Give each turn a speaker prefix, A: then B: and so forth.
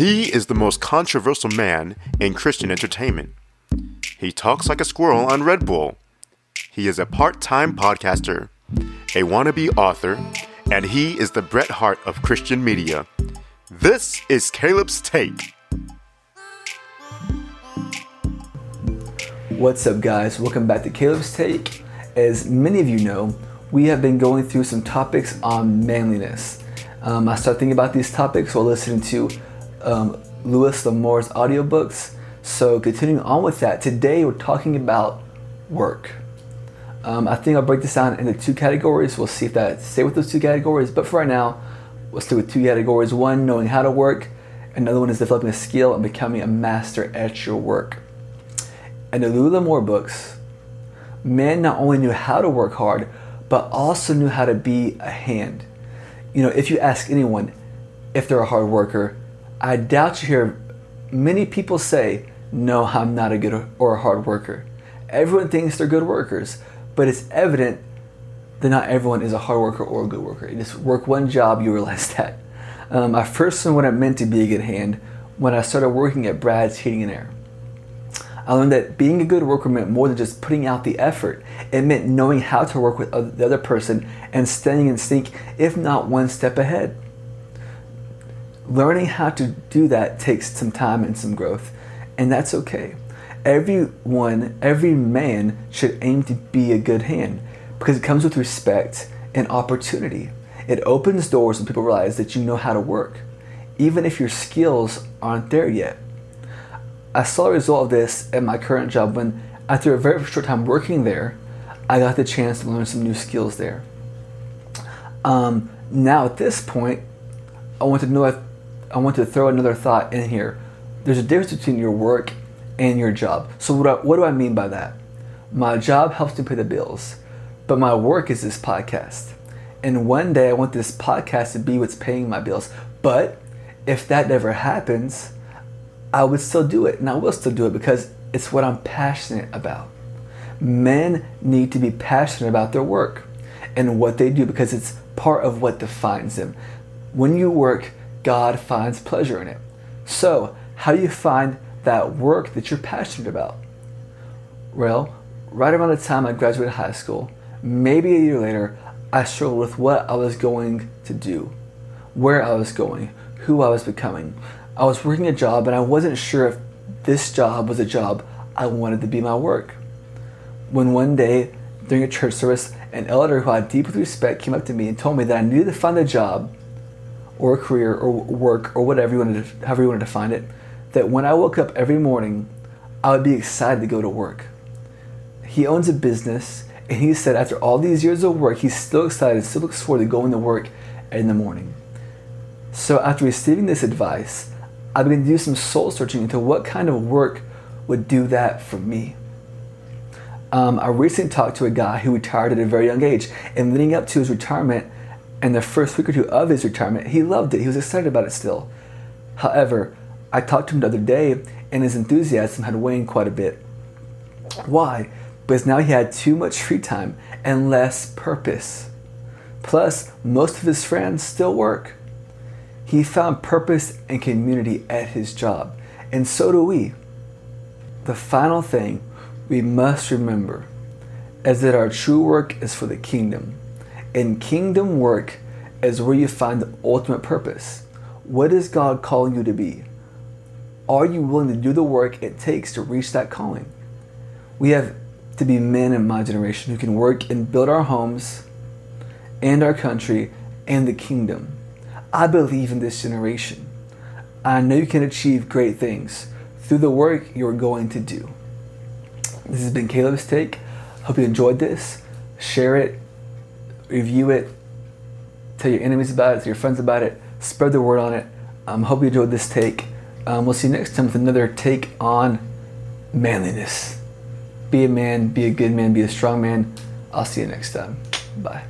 A: He is the most controversial man in Christian entertainment. He talks like a squirrel on Red Bull. He is a part time podcaster, a wannabe author, and he is the Bret Hart of Christian media. This is Caleb's Take.
B: What's up, guys? Welcome back to Caleb's Take. As many of you know, we have been going through some topics on manliness. Um, I started thinking about these topics while listening to um, Louis L'Amour's audiobooks. So, continuing on with that, today we're talking about work. Um, I think I'll break this down into two categories. We'll see if that stay with those two categories. But for right now, we'll stay with two categories. One, knowing how to work. Another one is developing a skill and becoming a master at your work. In the L'Amour books, men not only knew how to work hard, but also knew how to be a hand. You know, if you ask anyone if they're a hard worker, I doubt you hear many people say, No, I'm not a good or a hard worker. Everyone thinks they're good workers, but it's evident that not everyone is a hard worker or a good worker. You just work one job, you realize that. Um, I first learned what it meant to be a good hand when I started working at Brad's Heating and Air. I learned that being a good worker meant more than just putting out the effort. It meant knowing how to work with the other person and staying in sync, if not one step ahead. Learning how to do that takes some time and some growth, and that's okay. Everyone, every man should aim to be a good hand because it comes with respect and opportunity. It opens doors when people realize that you know how to work, even if your skills aren't there yet. I saw a result of this at my current job when, after a very short time working there, I got the chance to learn some new skills there. Um, now, at this point, I want to know if I want to throw another thought in here. There's a difference between your work and your job. So, what, I, what do I mean by that? My job helps me pay the bills, but my work is this podcast. And one day I want this podcast to be what's paying my bills. But if that never happens, I would still do it, and I will still do it because it's what I'm passionate about. Men need to be passionate about their work and what they do because it's part of what defines them. When you work, God finds pleasure in it. So, how do you find that work that you're passionate about? Well, right around the time I graduated high school, maybe a year later, I struggled with what I was going to do, where I was going, who I was becoming. I was working a job and I wasn't sure if this job was a job I wanted to be my work. When one day during a church service, an elder who I deeply respect came up to me and told me that I needed to find a job or a career or work or whatever you wanted to, however you wanted to find it, that when I woke up every morning, I would be excited to go to work. He owns a business and he said after all these years of work, he's still excited, still looks forward to going to work in the morning. So after receiving this advice, I began to do some soul searching into what kind of work would do that for me. Um, I recently talked to a guy who retired at a very young age, and leading up to his retirement and the first week or two of his retirement, he loved it. He was excited about it still. However, I talked to him the other day, and his enthusiasm had waned quite a bit. Why? Because now he had too much free time and less purpose. Plus, most of his friends still work. He found purpose and community at his job, and so do we. The final thing we must remember is that our true work is for the kingdom. And kingdom work is where you find the ultimate purpose. What is God calling you to be? Are you willing to do the work it takes to reach that calling? We have to be men in my generation who can work and build our homes and our country and the kingdom. I believe in this generation. I know you can achieve great things through the work you're going to do. This has been Caleb's Take. Hope you enjoyed this. Share it, review it, tell your enemies about it, tell your friends about it, spread the word on it. Um, hope you enjoyed this take. Um, we'll see you next time with another take on manliness. Be a man, be a good man, be a strong man. I'll see you next time. Bye.